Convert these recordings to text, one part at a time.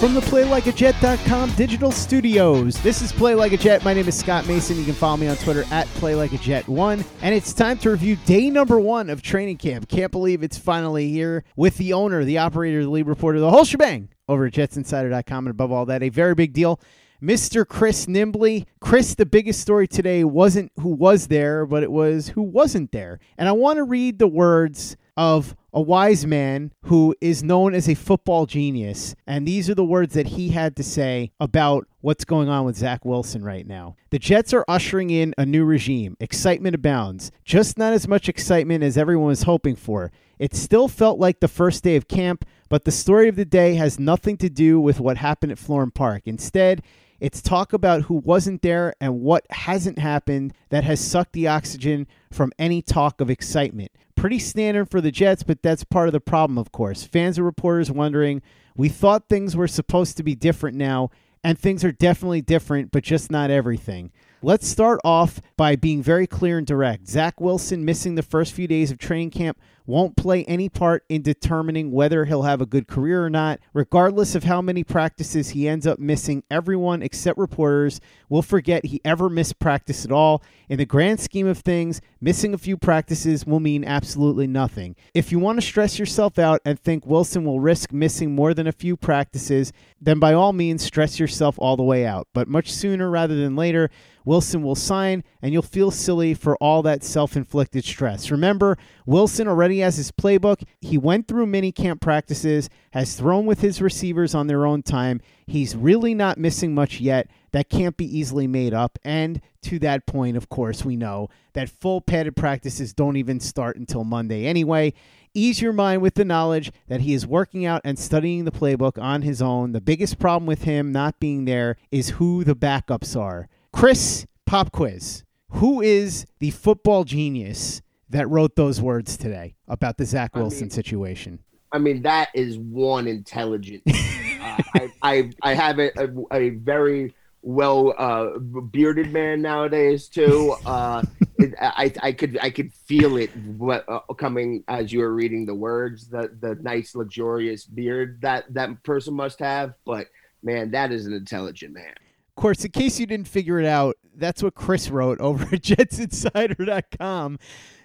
From the PlayLikeAJet.com digital studios, this is Play Like a Jet. My name is Scott Mason. You can follow me on Twitter at PlayLikeAJet1. And it's time to review day number one of training camp. Can't believe it's finally here with the owner, the operator, the lead reporter, the whole shebang over at JetsInsider.com. And above all that, a very big deal. Mr. Chris Nimbley. Chris, the biggest story today wasn't who was there, but it was who wasn't there. And I want to read the words of a wise man who is known as a football genius. And these are the words that he had to say about what's going on with Zach Wilson right now. The Jets are ushering in a new regime. Excitement abounds. Just not as much excitement as everyone was hoping for. It still felt like the first day of camp, but the story of the day has nothing to do with what happened at Florham Park. Instead, it's talk about who wasn't there and what hasn't happened that has sucked the oxygen from any talk of excitement. Pretty standard for the Jets, but that's part of the problem, of course. Fans and reporters wondering, we thought things were supposed to be different now, and things are definitely different, but just not everything. Let's start off by being very clear and direct. Zach Wilson missing the first few days of training camp won't play any part in determining whether he'll have a good career or not. Regardless of how many practices he ends up missing, everyone except reporters will forget he ever missed practice at all. In the grand scheme of things, missing a few practices will mean absolutely nothing. If you want to stress yourself out and think Wilson will risk missing more than a few practices, then by all means stress yourself all the way out. But much sooner rather than later, Wilson will sign, and you'll feel silly for all that self inflicted stress. Remember, Wilson already has his playbook. He went through mini camp practices, has thrown with his receivers on their own time. He's really not missing much yet. That can't be easily made up. And to that point, of course, we know that full padded practices don't even start until Monday anyway. Ease your mind with the knowledge that he is working out and studying the playbook on his own. The biggest problem with him not being there is who the backups are. Chris, pop quiz. Who is the football genius that wrote those words today about the Zach Wilson mean- situation? I mean, that is one intelligent. uh, I, I I have a, a, a very well uh, bearded man nowadays too. Uh, it, I I could I could feel it what, uh, coming as you were reading the words. The the nice luxurious beard that that person must have. But man, that is an intelligent man. Of course, in case you didn't figure it out, that's what Chris wrote over at jetsinsider.com.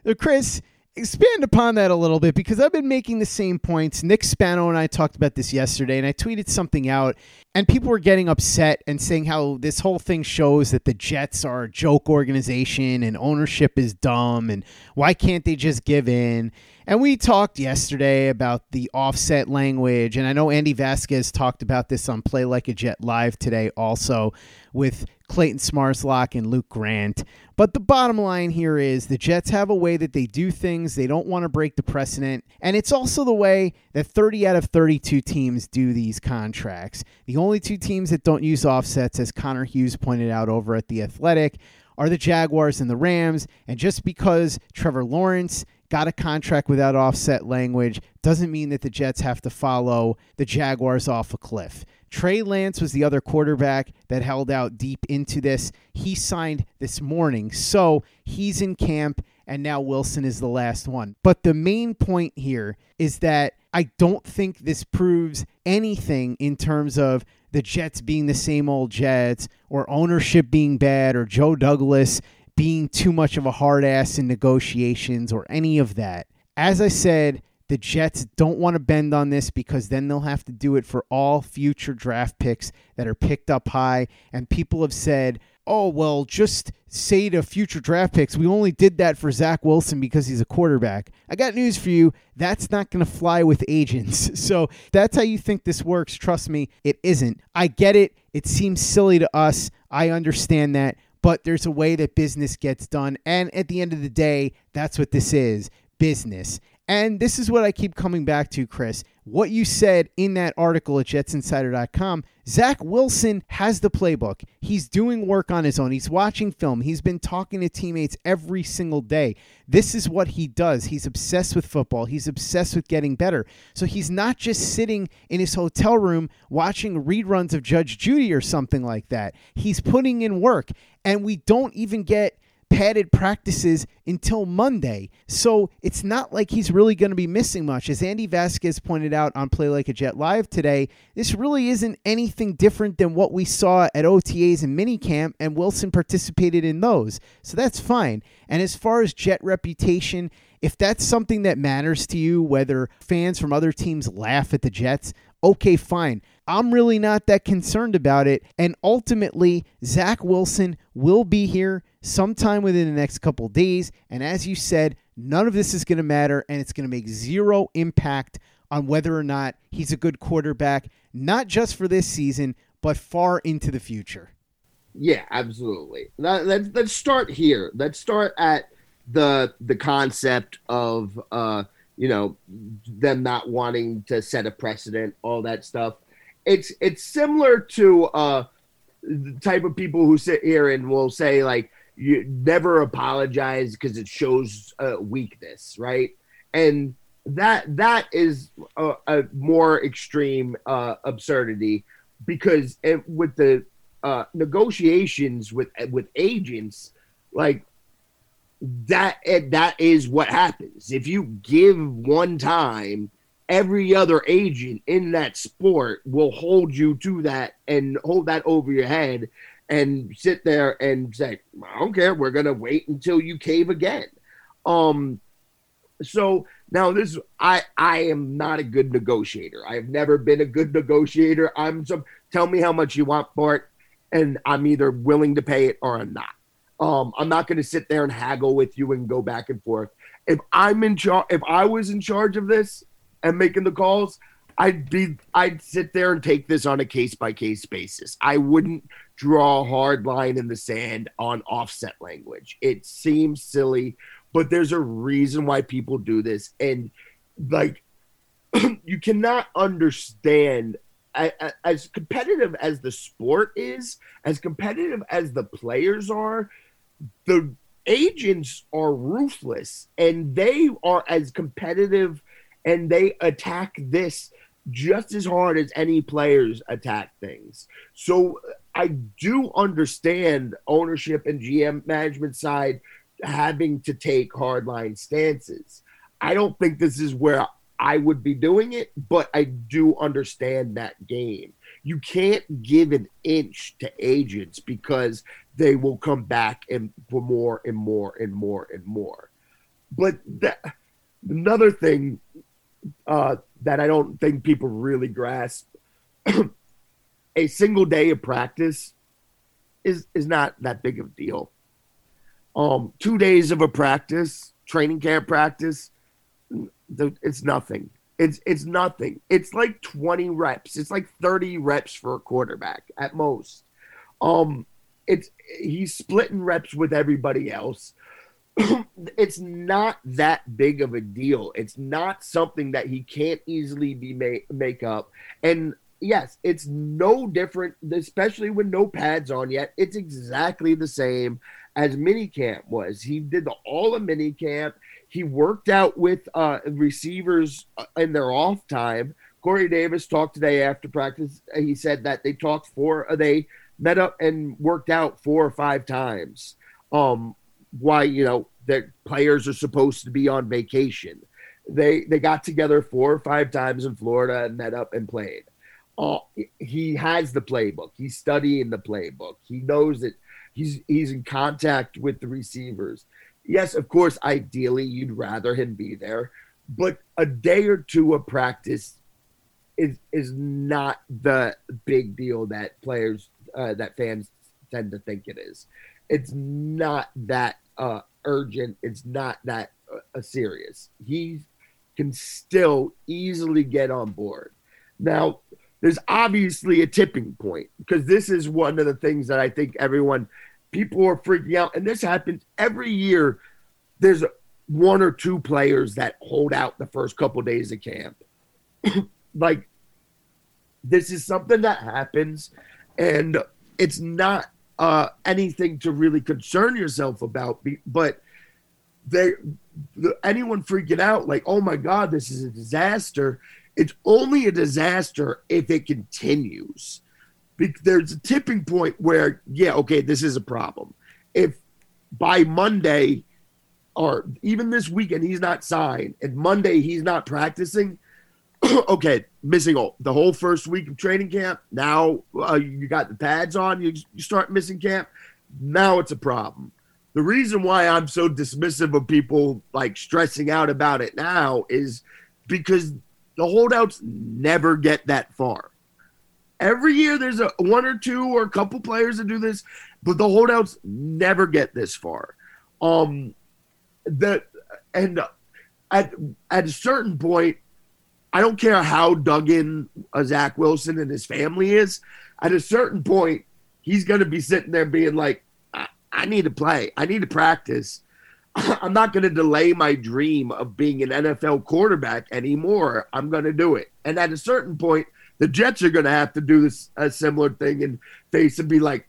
Now, Chris, expand upon that a little bit because I've been making the same points. Nick Spano and I talked about this yesterday, and I tweeted something out, and people were getting upset and saying how this whole thing shows that the Jets are a joke organization and ownership is dumb, and why can't they just give in? And we talked yesterday about the offset language, and I know Andy Vasquez talked about this on Play Like a Jet Live today also with Clayton Smarslock and Luke Grant. But the bottom line here is the Jets have a way that they do things. They don't want to break the precedent. And it's also the way that 30 out of 32 teams do these contracts. The only two teams that don't use offsets, as Connor Hughes pointed out over at The Athletic, are the Jaguars and the Rams. And just because Trevor Lawrence got a contract without offset language doesn't mean that the Jets have to follow the Jaguars off a cliff. Trey Lance was the other quarterback that held out deep into this. He signed this morning, so he's in camp, and now Wilson is the last one. But the main point here is that I don't think this proves anything in terms of the Jets being the same old Jets or ownership being bad or Joe Douglas being too much of a hard ass in negotiations or any of that. As I said, the Jets don't want to bend on this because then they'll have to do it for all future draft picks that are picked up high. And people have said, oh, well, just say to future draft picks, we only did that for Zach Wilson because he's a quarterback. I got news for you. That's not going to fly with agents. So that's how you think this works. Trust me, it isn't. I get it. It seems silly to us. I understand that. But there's a way that business gets done. And at the end of the day, that's what this is business. And this is what I keep coming back to, Chris. What you said in that article at jetsinsider.com Zach Wilson has the playbook. He's doing work on his own. He's watching film. He's been talking to teammates every single day. This is what he does. He's obsessed with football. He's obsessed with getting better. So he's not just sitting in his hotel room watching reruns of Judge Judy or something like that. He's putting in work. And we don't even get padded practices until Monday. So it's not like he's really going to be missing much. As Andy Vasquez pointed out on Play Like a Jet Live today, this really isn't anything different than what we saw at OTAs and minicamp, and Wilson participated in those. So that's fine. And as far as Jet reputation, if that's something that matters to you, whether fans from other teams laugh at the Jets, okay, fine. I'm really not that concerned about it. And ultimately, Zach Wilson will be here sometime within the next couple days. And as you said, none of this is going to matter and it's going to make zero impact on whether or not he's a good quarterback, not just for this season, but far into the future. Yeah, absolutely. Let's let's start here. Let's start at the the concept of uh, you know them not wanting to set a precedent, all that stuff. It's it's similar to uh, the type of people who sit here and will say like you never apologize because it shows uh, weakness, right? And that that is a, a more extreme uh, absurdity because it, with the uh, negotiations with with agents, like that that is what happens. If you give one time, every other agent in that sport will hold you to that and hold that over your head and sit there and say, I don't care, we're gonna wait until you cave again. Um so now this I I am not a good negotiator. I've never been a good negotiator. I'm some tell me how much you want for it, and I'm either willing to pay it or I'm not. Um, I'm not gonna sit there and haggle with you and go back and forth. If I'm in charge if I was in charge of this and making the calls, I'd be I'd sit there and take this on a case by case basis. I wouldn't draw a hard line in the sand on offset language. It seems silly, but there's a reason why people do this. And like, you cannot understand as competitive as the sport is, as competitive as the players are, the agents are ruthless and they are as competitive and they attack this just as hard as any players attack things. So I do understand ownership and GM management side having to take hardline stances. I don't think this is where I would be doing it, but I do understand that game. You can't give an inch to agents because they will come back and for more and more and more and more. But that, another thing uh, that I don't think people really grasp. a single day of practice is is not that big of a deal. Um, two days of a practice, training camp practice, it's nothing. It's it's nothing. It's like 20 reps. It's like 30 reps for a quarterback at most. Um, it's he's splitting reps with everybody else. It's not that big of a deal. It's not something that he can't easily be make, make up. And yes, it's no different, especially with no pads on yet. It's exactly the same as minicamp was. He did the, all of minicamp. He worked out with uh, receivers uh, in their off time. Corey Davis talked today after practice. He said that they talked four, uh, they met up and worked out four or five times. Um, why you know that players are supposed to be on vacation. They they got together four or five times in Florida and met up and played. Uh, he has the playbook. He's studying the playbook. He knows that he's he's in contact with the receivers. Yes, of course, ideally you'd rather him be there, but a day or two of practice is is not the big deal that players uh, that fans tend to think it is. It's not that uh, urgent. It's not that uh, serious. He can still easily get on board. Now, there's obviously a tipping point because this is one of the things that I think everyone, people are freaking out. And this happens every year. There's one or two players that hold out the first couple days of camp. like, this is something that happens, and it's not uh, anything to really concern yourself about. But they, anyone freaking out, like, oh my God, this is a disaster it's only a disaster if it continues. There's a tipping point where, yeah, okay, this is a problem. If by Monday or even this weekend he's not signed and Monday he's not practicing, okay, missing all, the whole first week of training camp. Now uh, you got the pads on, you, you start missing camp. Now it's a problem. The reason why I'm so dismissive of people like stressing out about it now is because the holdouts never get that far. Every year there's a one or two or a couple players that do this, but the holdouts never get this far. Um that and at at a certain point, I don't care how dug in uh, Zach Wilson and his family is. At a certain point, he's going to be sitting there being like, I, I need to play. I need to practice. I'm not going to delay my dream of being an NFL quarterback anymore. I'm going to do it. And at a certain point, the Jets are going to have to do this a similar thing and face and be like,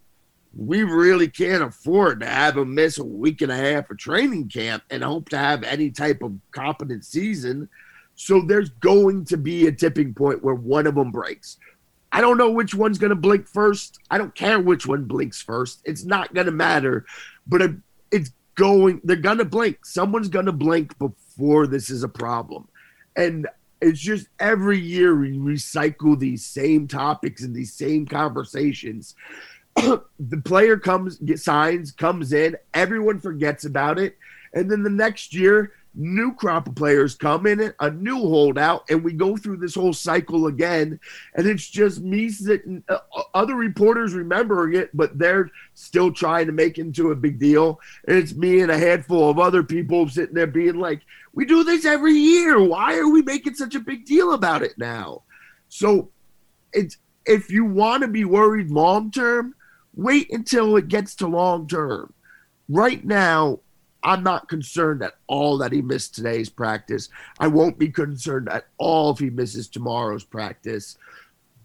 we really can't afford to have him miss a week and a half of training camp and hope to have any type of competent season. So there's going to be a tipping point where one of them breaks. I don't know which one's going to blink first. I don't care which one blinks first. It's not going to matter. But it's going, they're going to blink. Someone's going to blink before this is a problem. And it's just every year we recycle these same topics and these same conversations. the player comes, signs, comes in, everyone forgets about it. And then the next year, new crop of players come in, a new holdout, and we go through this whole cycle again. And it's just me sitting, uh, other reporters remembering it, but they're still trying to make into a big deal. And it's me and a handful of other people sitting there being like, we do this every year. Why are we making such a big deal about it now? So it's if you want to be worried long term, wait until it gets to long term. Right now, I'm not concerned at all that he missed today's practice. I won't be concerned at all if he misses tomorrow's practice.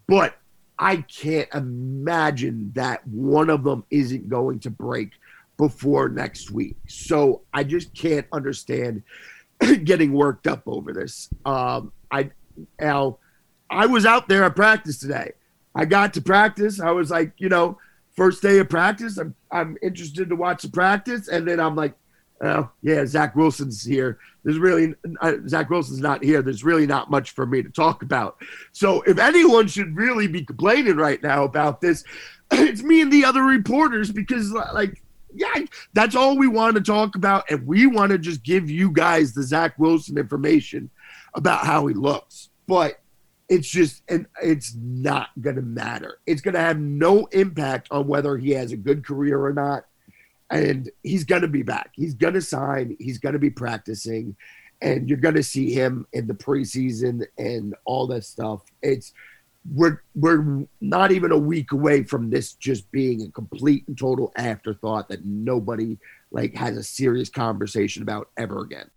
But I can't imagine that one of them isn't going to break before next week. So I just can't understand getting worked up over this. Um, I Al, I was out there at practice today. I got to practice. I was like, you know, first day of practice. I'm I'm interested to watch the practice, and then I'm like, oh, yeah, Zach Wilson's here. There's really uh, Zach Wilson's not here. There's really not much for me to talk about. So if anyone should really be complaining right now about this, it's me and the other reporters because like yeah, that's all we want to talk about, and we want to just give you guys the Zach Wilson information about how he looks. But it's just and it's not gonna matter. It's gonna have no impact on whether he has a good career or not and he's going to be back. He's going to sign. He's going to be practicing, and you're going to see him in the preseason and all that stuff. It's we're we're not even a week away from this just being a complete and total afterthought that nobody like has a serious conversation about ever again.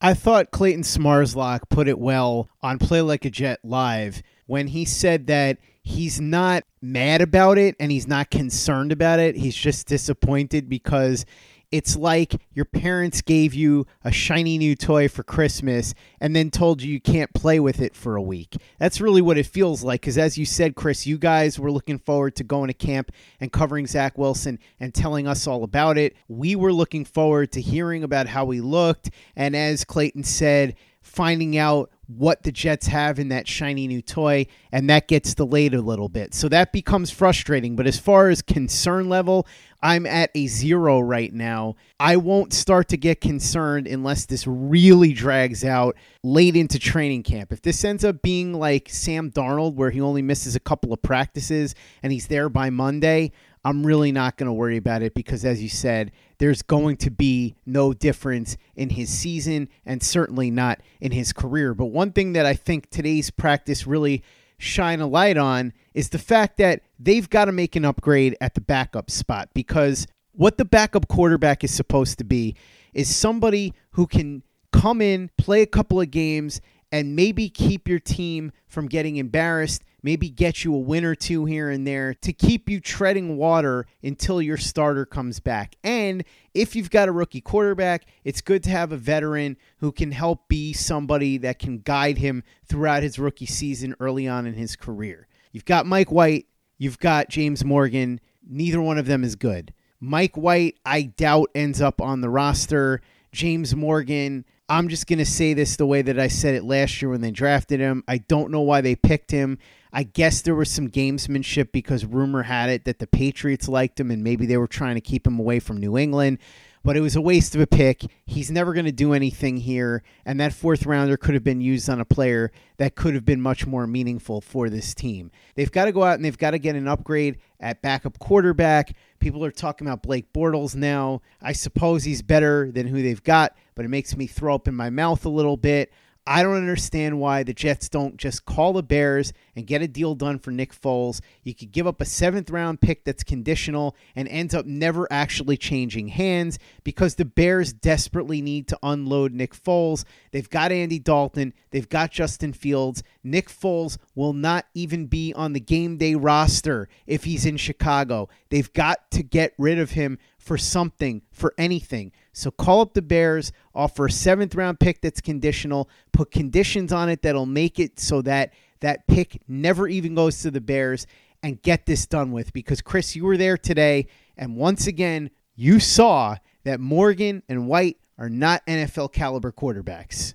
I thought Clayton Smarslock put it well on Play Like a Jet Live when he said that he's not mad about it and he's not concerned about it. He's just disappointed because it's like your parents gave you a shiny new toy for Christmas and then told you you can't play with it for a week. That's really what it feels like because, as you said, Chris, you guys were looking forward to going to camp and covering Zach Wilson and telling us all about it. We were looking forward to hearing about how he looked. And as Clayton said, finding out what the Jets have in that shiny new toy, and that gets delayed a little bit. So that becomes frustrating. But as far as concern level, I'm at a zero right now. I won't start to get concerned unless this really drags out late into training camp. If this ends up being like Sam Darnold, where he only misses a couple of practices and he's there by Monday, I'm really not going to worry about it because, as you said, there's going to be no difference in his season and certainly not in his career. But one thing that I think today's practice really shine a light on is the fact that they've got to make an upgrade at the backup spot because what the backup quarterback is supposed to be is somebody who can come in, play a couple of games, and maybe keep your team from getting embarrassed, maybe get you a win or two here and there to keep you treading water until your starter comes back. And if you've got a rookie quarterback, it's good to have a veteran who can help be somebody that can guide him throughout his rookie season early on in his career. You've got Mike White, you've got James Morgan. Neither one of them is good. Mike White, I doubt, ends up on the roster. James Morgan, I'm just going to say this the way that I said it last year when they drafted him. I don't know why they picked him. I guess there was some gamesmanship because rumor had it that the Patriots liked him and maybe they were trying to keep him away from New England. But it was a waste of a pick. He's never going to do anything here. And that fourth rounder could have been used on a player that could have been much more meaningful for this team. They've got to go out and they've got to get an upgrade at backup quarterback. People are talking about Blake Bortles now. I suppose he's better than who they've got but it makes me throw up in my mouth a little bit. I don't understand why the Jets don't just call the Bears and get a deal done for Nick Foles. You could give up a seventh round pick that's conditional and ends up never actually changing hands because the Bears desperately need to unload Nick Foles. They've got Andy Dalton, they've got Justin Fields. Nick Foles will not even be on the game day roster if he's in Chicago. They've got to get rid of him for something, for anything. So call up the Bears, offer a seventh round pick that's conditional, put conditions on it that'll make it so that that pick never even goes to the Bears, and get this done with. Because, Chris, you were there today, and once again, you saw that Morgan and White are not NFL caliber quarterbacks.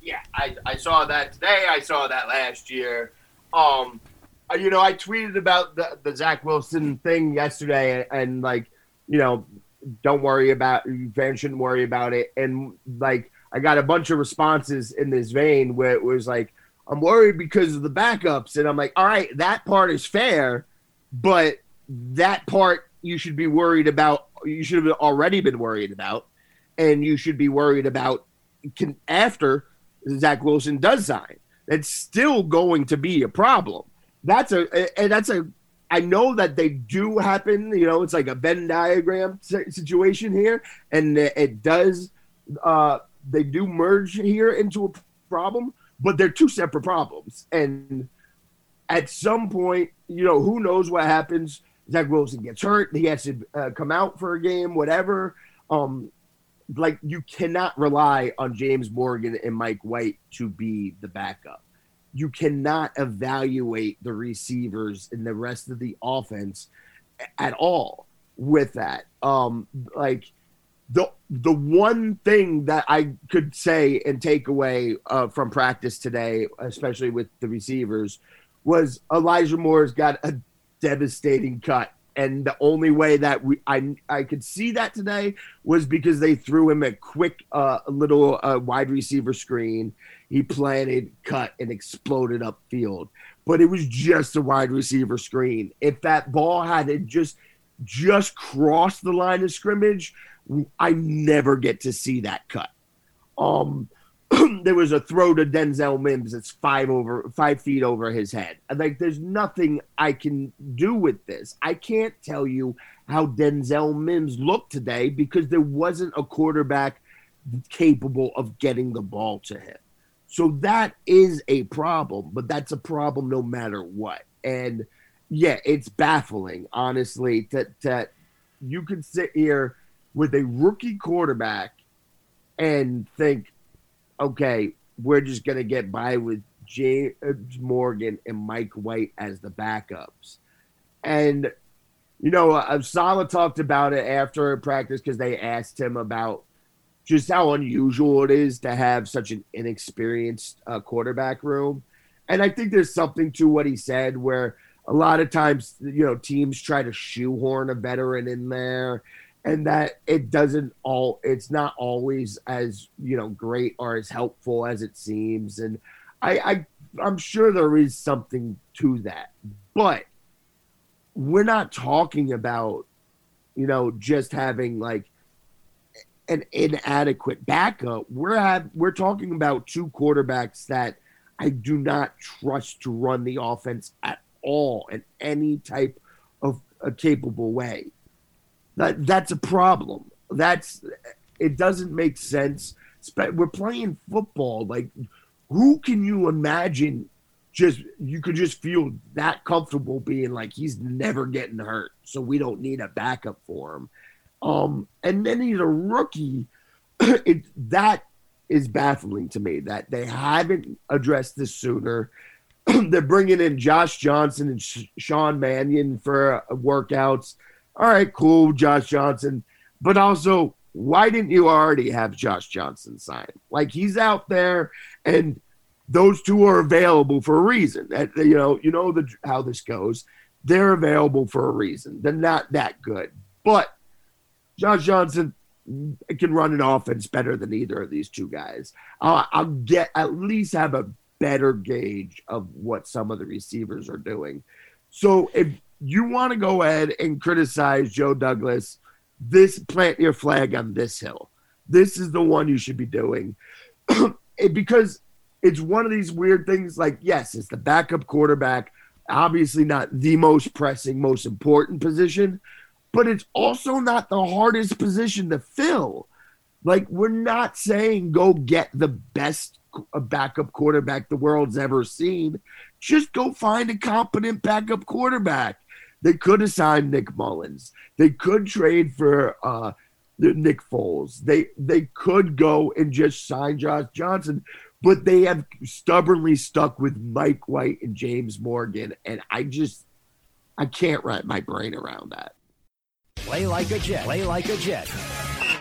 Yeah, I, I saw that today. I saw that last year. Um, uh, you know, I tweeted about the, the Zach Wilson thing yesterday, and, and like, you know, don't worry about fans shouldn't worry about it. And like I got a bunch of responses in this vein where it was like, I'm worried because of the backups, and I'm like, all right, that part is fair, but that part you should be worried about. You should have already been worried about, and you should be worried about can, after Zach Wilson does sign. That's still going to be a problem. That's a and that's a I know that they do happen. You know, it's like a Venn diagram situation here, and it does. Uh, they do merge here into a problem, but they're two separate problems. And at some point, you know, who knows what happens? Zach Wilson gets hurt. He has to uh, come out for a game, whatever. Um, like you cannot rely on James Morgan and Mike White to be the backup you cannot evaluate the receivers and the rest of the offense at all with that. Um, like the the one thing that I could say and take away uh, from practice today, especially with the receivers, was Elijah Moore's got a devastating cut and the only way that we I I could see that today was because they threw him a quick uh, little uh, wide receiver screen. He planted, cut, and exploded upfield. But it was just a wide receiver screen. If that ball had just just crossed the line of scrimmage, I never get to see that cut. Um, there was a throw to Denzel Mims that's five over five feet over his head. Like there's nothing I can do with this. I can't tell you how Denzel Mims looked today because there wasn't a quarterback capable of getting the ball to him. So that is a problem, but that's a problem no matter what. And yeah, it's baffling, honestly, that that you can sit here with a rookie quarterback and think okay, we're just to get by with James Morgan and Mike White as the backups. And, you know, uh, Saleh talked about it after practice because they asked him about just how unusual it is to have such an inexperienced uh, quarterback room. And I think there's something to what he said where a lot of times, you know, teams try to shoehorn a veteran in there and that it doesn't all it's not always as you know great or as helpful as it seems and i i i'm sure there is something to that but we're not talking about you know just having like an inadequate backup we're have we're talking about two quarterbacks that i do not trust to run the offense at all in any type of a capable way that that's a problem. That's it doesn't make sense. We're playing football. Like, who can you imagine? Just you could just feel that comfortable being like he's never getting hurt, so we don't need a backup for him. Um, and then he's a rookie. it that is baffling to me that they haven't addressed this sooner. They're bringing in Josh Johnson and Sean Mannion for workouts all right, cool, Josh Johnson. But also, why didn't you already have Josh Johnson signed? Like he's out there, and those two are available for a reason. That you know, you know the how this goes. They're available for a reason. They're not that good, but Josh Johnson can run an offense better than either of these two guys. Uh, I'll get at least have a better gauge of what some of the receivers are doing. So if you want to go ahead and criticize Joe Douglas, this plant your flag on this hill. This is the one you should be doing. because it's one of these weird things like, yes, it's the backup quarterback, obviously not the most pressing, most important position, but it's also not the hardest position to fill. Like, we're not saying go get the best backup quarterback the world's ever seen. Just go find a competent backup quarterback. They could have signed Nick Mullens. They could trade for uh, Nick Foles. They they could go and just sign Josh Johnson, but they have stubbornly stuck with Mike White and James Morgan, and I just I can't wrap my brain around that. Play like a Jet. Play like a Jet.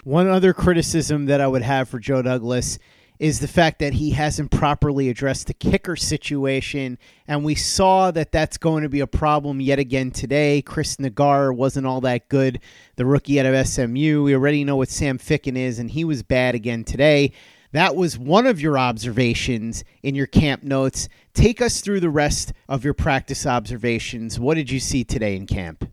One other criticism that I would have for Joe Douglas is the fact that he hasn't properly addressed the kicker situation. And we saw that that's going to be a problem yet again today. Chris Naggar wasn't all that good, the rookie out of SMU. We already know what Sam Ficken is, and he was bad again today. That was one of your observations in your camp notes. Take us through the rest of your practice observations. What did you see today in camp?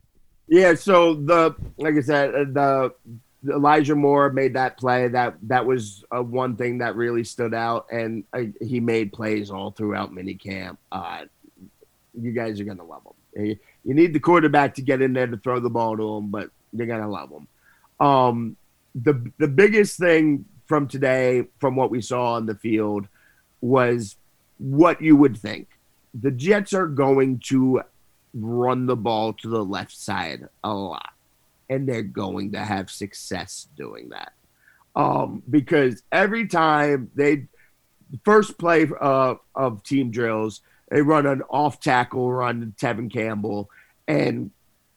Yeah, so the like I said, uh, the Elijah Moore made that play. That that was uh, one thing that really stood out, and uh, he made plays all throughout minicamp. Uh, you guys are gonna love him. You need the quarterback to get in there to throw the ball to him, but you're gonna love him. Um, the the biggest thing from today, from what we saw on the field, was what you would think. The Jets are going to run the ball to the left side a lot and they're going to have success doing that. Um, because every time they first play uh, of team drills, they run an off tackle run to Tevin Coleman, and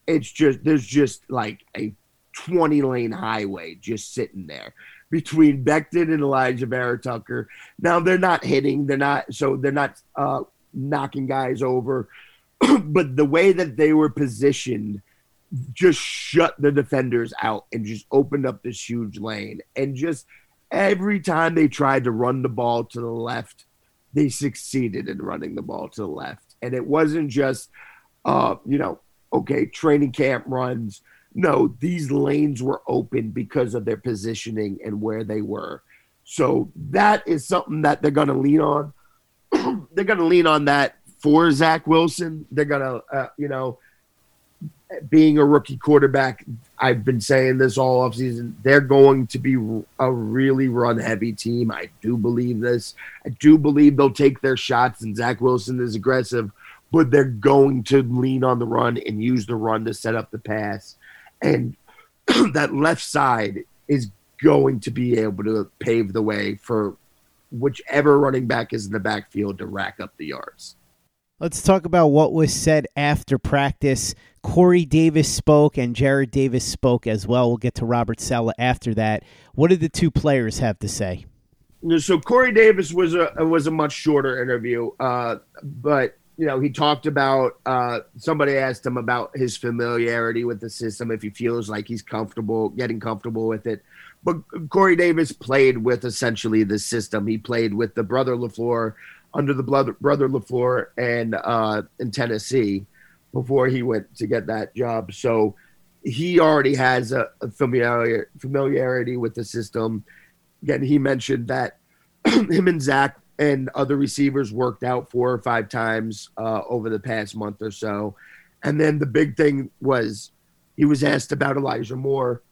it's just there's just like a 20 lane highway just sitting there between Becton and Alijah Vera-Tucker. Now they're not hitting, they're not so they're not uh, knocking guys over, but the way that they were positioned just shut the defenders out and just opened up this huge lane. And just every time they tried to run the ball to the left, they succeeded in running the ball to the left. And it wasn't just, uh, you know, okay, training camp runs. No, these lanes were open because of their positioning and where they were. So that is something that they're going to lean on. they're going to lean on that for Zach Wilson. They're to, uh, you know, being a rookie quarterback, I've been saying this all offseason. They're going to be a really run heavy team. I do believe this. I do believe they'll take their shots, and Zach Wilson is aggressive, but they're going to lean on the run and use the run to set up the pass. And that left side is going to be able to pave the way for whichever running back is in the backfield to rack up the yards. Let's talk about what was said after practice. Corey Davis spoke and Jarrad Davis spoke as well. We'll get to Robert Saleh after that. What did the two players have to say? So Corey Davis was a was a much shorter interview, uh, but you know, he talked about uh, somebody asked him about his familiarity with the system, if he feels like he's comfortable, getting comfortable with it. But Corey Davis played with essentially the system. He played with the brother LaFleur under the brother, brother LaFleur and uh, in Tennessee before he went to get that job. So he already has a, a familiar, familiarity with the system. Again, he mentioned that him and Zach and other receivers worked out four or five times uh, over the past month or so. And then the big thing was he was asked about Elijah Moore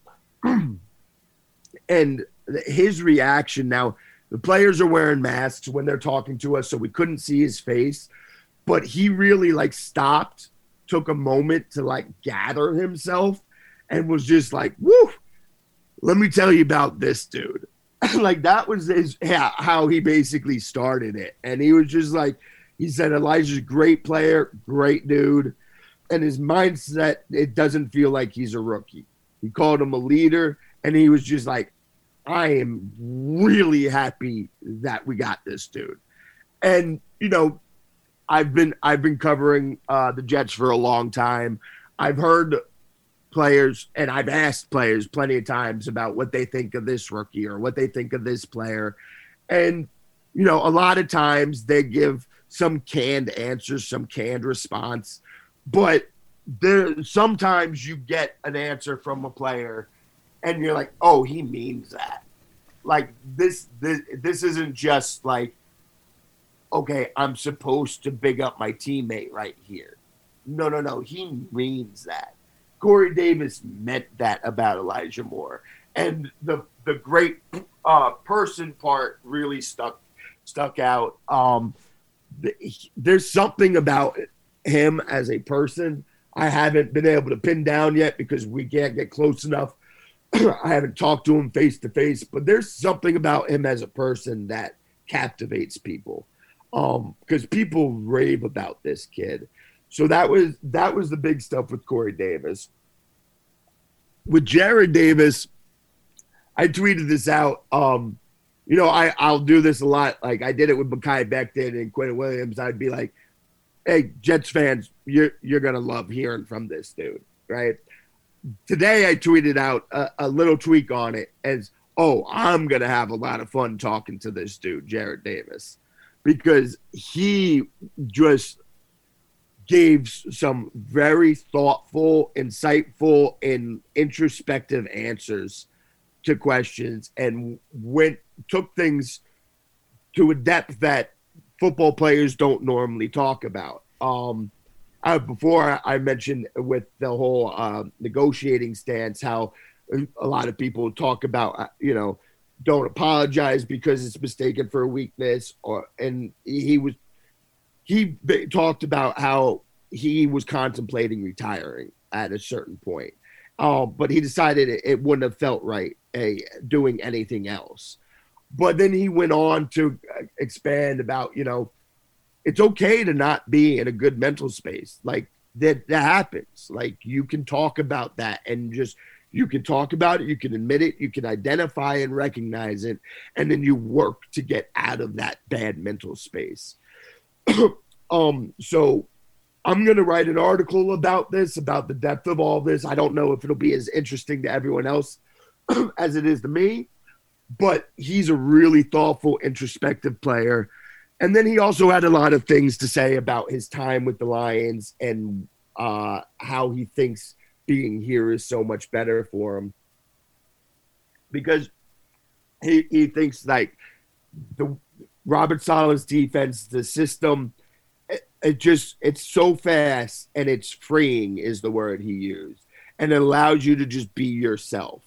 and his reaction. Now, the players are wearing masks when they're talking to us, so we couldn't see his face, but he really like stopped, took a moment to like gather himself, and was just like, "Woo! Let me tell you about this dude." like that was his yeah, how he basically started it, and he was just like, he said, "Elijah's a great player, great dude." And his mindset, it doesn't feel like he's a rookie. He called him a leader, and he was just like, I am really happy that we got this dude. And you know, I've been I've been covering uh, the Jets for a long time. I've heard players and I've asked players plenty of times about what they think of this rookie or what they think of this player. And you know, a lot of times they give some canned answers, some canned response, but there sometimes you get an answer from a player and you're like, oh, he means that. Like this, this, this isn't just like, okay, I'm supposed to big up my teammate right here. No, no, no. He means that. Corey Davis meant that about Elijah Moore, and the the great uh, person part really stuck stuck out. Um, the, there's something about him as a person I haven't been able to pin down yet because we can't get close enough I haven't talked to him face to face, but there's something about him as a person that captivates people. Um, because people rave about this kid. So that was that was the big stuff with Corey Davis. With Jarrad Davis, I tweeted this out. Um, you know, I, I'll do this a lot. Like I did it with Mekhi Becton and Quinn Williams. I'd be like, hey, Jets fans, you're you're gonna love hearing from this dude, right? Today I tweeted out a, a, little tweak on it as, oh, I'm going to have a lot of fun talking to this dude, Jarrad Davis, because he just gave some very thoughtful, insightful, and introspective answers to questions and went took things to a depth that football players don't normally talk about. Um, uh, before I mentioned with the whole uh, negotiating stance, how a lot of people talk about, uh, you know, don't apologize because it's mistaken for a weakness, or and he was he talked about how he was contemplating retiring at a certain point, um, but he decided it, it wouldn't have felt right a, doing anything else. But then he went on to uh, expand about, you know, it's okay to not be in a good mental space. Like that that happens. Like you can talk about that and just you can talk about it, you can admit it, you can identify and recognize it, and then you work to get out of that bad mental space. um, so I'm gonna write an article about this, about the depth of all this. I don't know if it'll be as interesting to everyone else as it is to me, but he's a really thoughtful, introspective player and then he also had a lot of things to say about his time with the Lions and uh, how he thinks being here is so much better for him. Because he, he thinks like the Robert Saleh's defense, the system, it, it just it's so fast and it's freeing is the word he used. And it allows you to just be yourself.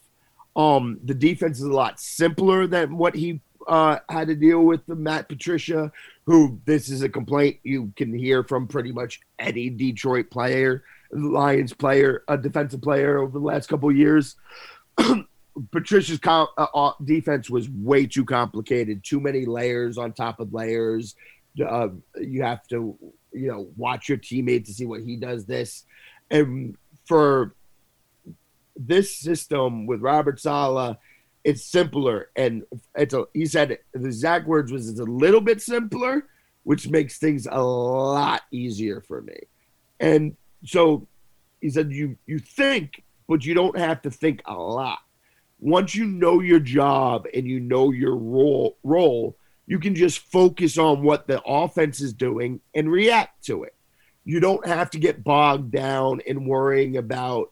Um, the defense is a lot simpler than what he uh, had to deal with the Matt Patricia, who this is a complaint you can hear from pretty much any Detroit player, Lions player, a defensive player over the last couple years. Patricia's uh, uh, defense was way too complicated, too many layers on top of layers. Uh, you have to, you know, watch your teammate to see what he does. This, and for this system with Robert Saleh it's simpler and it's a he said the exact words was it's a little bit simpler which makes things a lot easier for me. And so he said, you you think, but you don't have to think a lot. Once you know your job and you know your role role, you can just focus on what the offense is doing and react to it. You don't have to get bogged down in worrying about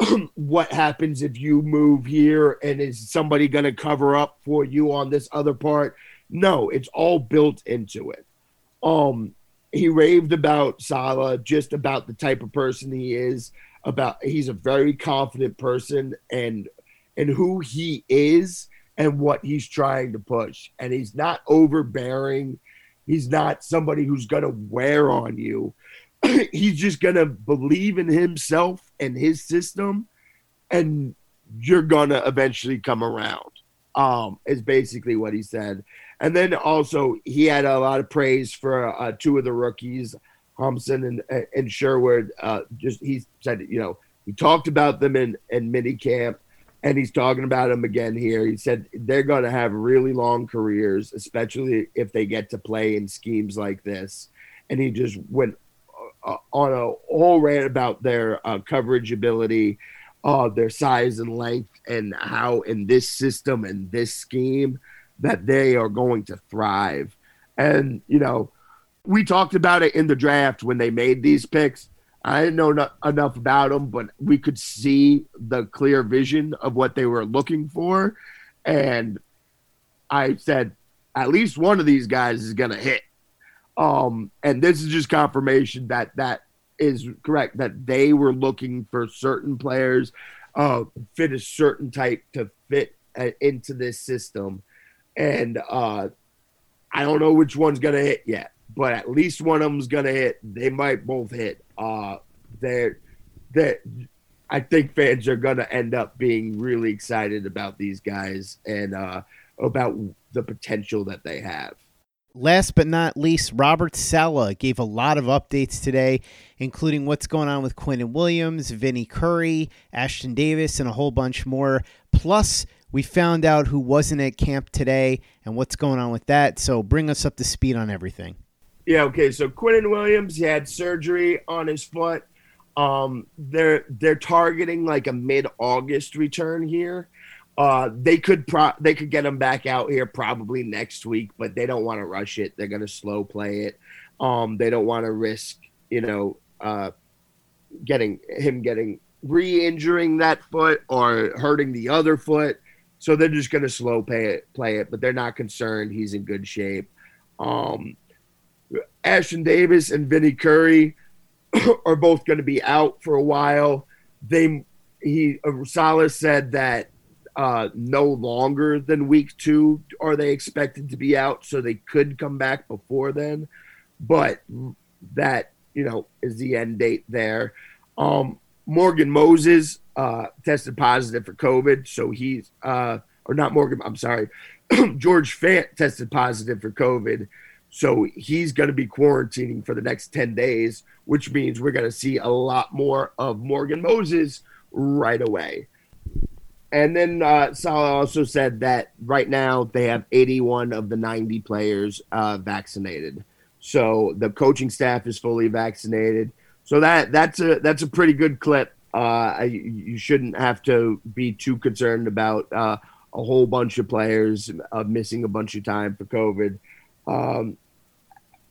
what happens if you move here and is somebody going to cover up for you on this other part. No, it's all built into it. Um, he raved about Saleh, just about the type of person he is. About he's a very confident person and and who he is and what he's trying to push. And he's not overbearing. He's not somebody who's going to wear on you. he's just to believe in himself and his system, and you're to eventually come around. Um, is basically what he said. And then also he had a lot of praise for uh, two of the rookies, Thompson and and Sherwood. Uh, just he said, you know, he talked about them in in mini camp, and he's talking about them again here. He said they're going to have really long careers, especially if they get to play in schemes like this. And he just went uh, on a whole rant about their uh, coverage ability, uh, their size and length, and how in this system and this scheme that they are going to thrive. And, you know, we talked about it in the draft when they made these picks. I didn't know no- enough about them, but we could see the clear vision of what they were looking for. And I said, at least one of these guys is going to hit. Um, and this is just confirmation that that is correct, that they were looking for certain players, uh, fit a certain type to fit uh, into this system and uh, I don't know which one's gonna hit yet, but at least one of them's gonna hit. They might both hit. Uh, they're that I think fans are gonna end up being really excited about these guys and uh, about the potential that they have. Last but not least, Robert Saleh gave a lot of updates today, including what's going on with Quinnen Williams, Vinny Curry, Ashtyn Davis, and a whole bunch more. Plus, we found out who wasn't at camp today and what's going on with that. So bring us up to speed on everything. Yeah, okay. So Quinnen Williams he had surgery on his foot. Um, they're they're targeting like a mid August return here. Uh, they could pro- they could get him back out here probably next week, but they don't want to rush it. They're gonna slow play it. Um, they don't want to risk, you know, uh, getting him getting re-injuring that foot or hurting the other foot. So they're just going to slow play it, play it, but they're not concerned. He's in good shape. Um, Ashtyn Davis and Vinny Curry are both going to be out for a while. They he Saleh said that uh, no longer than week two are they expected to be out, so they could come back before then. But that you know is the end date there. Um, Morgan Moses uh, tested positive for COVID, so he's uh, or not Morgan. I'm sorry, George Fant tested positive for COVID, so he's going to be quarantining for the next ten days, which means we're going to see a lot more of Morgan Moses right away. And then uh, Saleh also said that right now they have 81 of the 90 players uh, vaccinated. So the coaching staff is fully vaccinated. So that that's a that's a pretty good clip uh, you shouldn't have to be too concerned about uh, a whole bunch of players uh, missing a bunch of time for COVID. Um,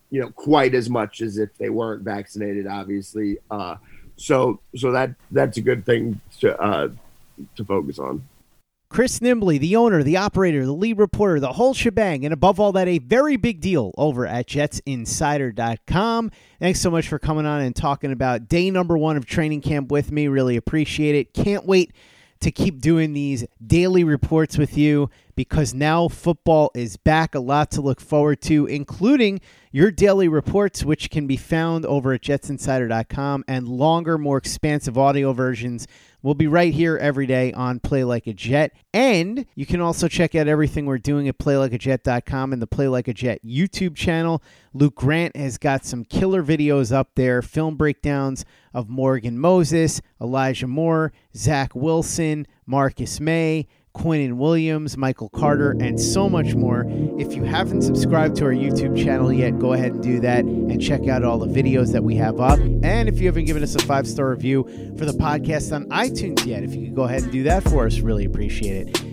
you know, quite as much as if they weren't vaccinated, obviously. Uh, so, so that that's a good thing to uh, to focus on. Chris Nimbley, the owner, the operator, the lead reporter, the whole shebang, and above all that, a very big deal over at jetsinsider.com. Thanks so much for coming on and talking about day number one of training camp with me. Really appreciate it. Can't wait to keep doing these daily reports with you because now football is back. A lot to look forward to, including your daily reports, which can be found over at jetsinsider.com, and longer, more expansive audio versions We'll be right here every day on Play Like a Jet. And you can also check out everything we're doing at playlikeajet.com and the Play Like a Jet YouTube channel. Luke Grant has got some killer videos up there, film breakdowns of Morgan Moses, Elijah Moore, Zach Wilson, Marcus Maye, Quinnen Williams, Michael Carter, and so much more. If you haven't subscribed to our YouTube channel yet, go ahead and do that and check out all the videos that we have up. And if you haven't given us a five star review for the podcast on iTunes yet, if you could go ahead and do that for us, really appreciate it.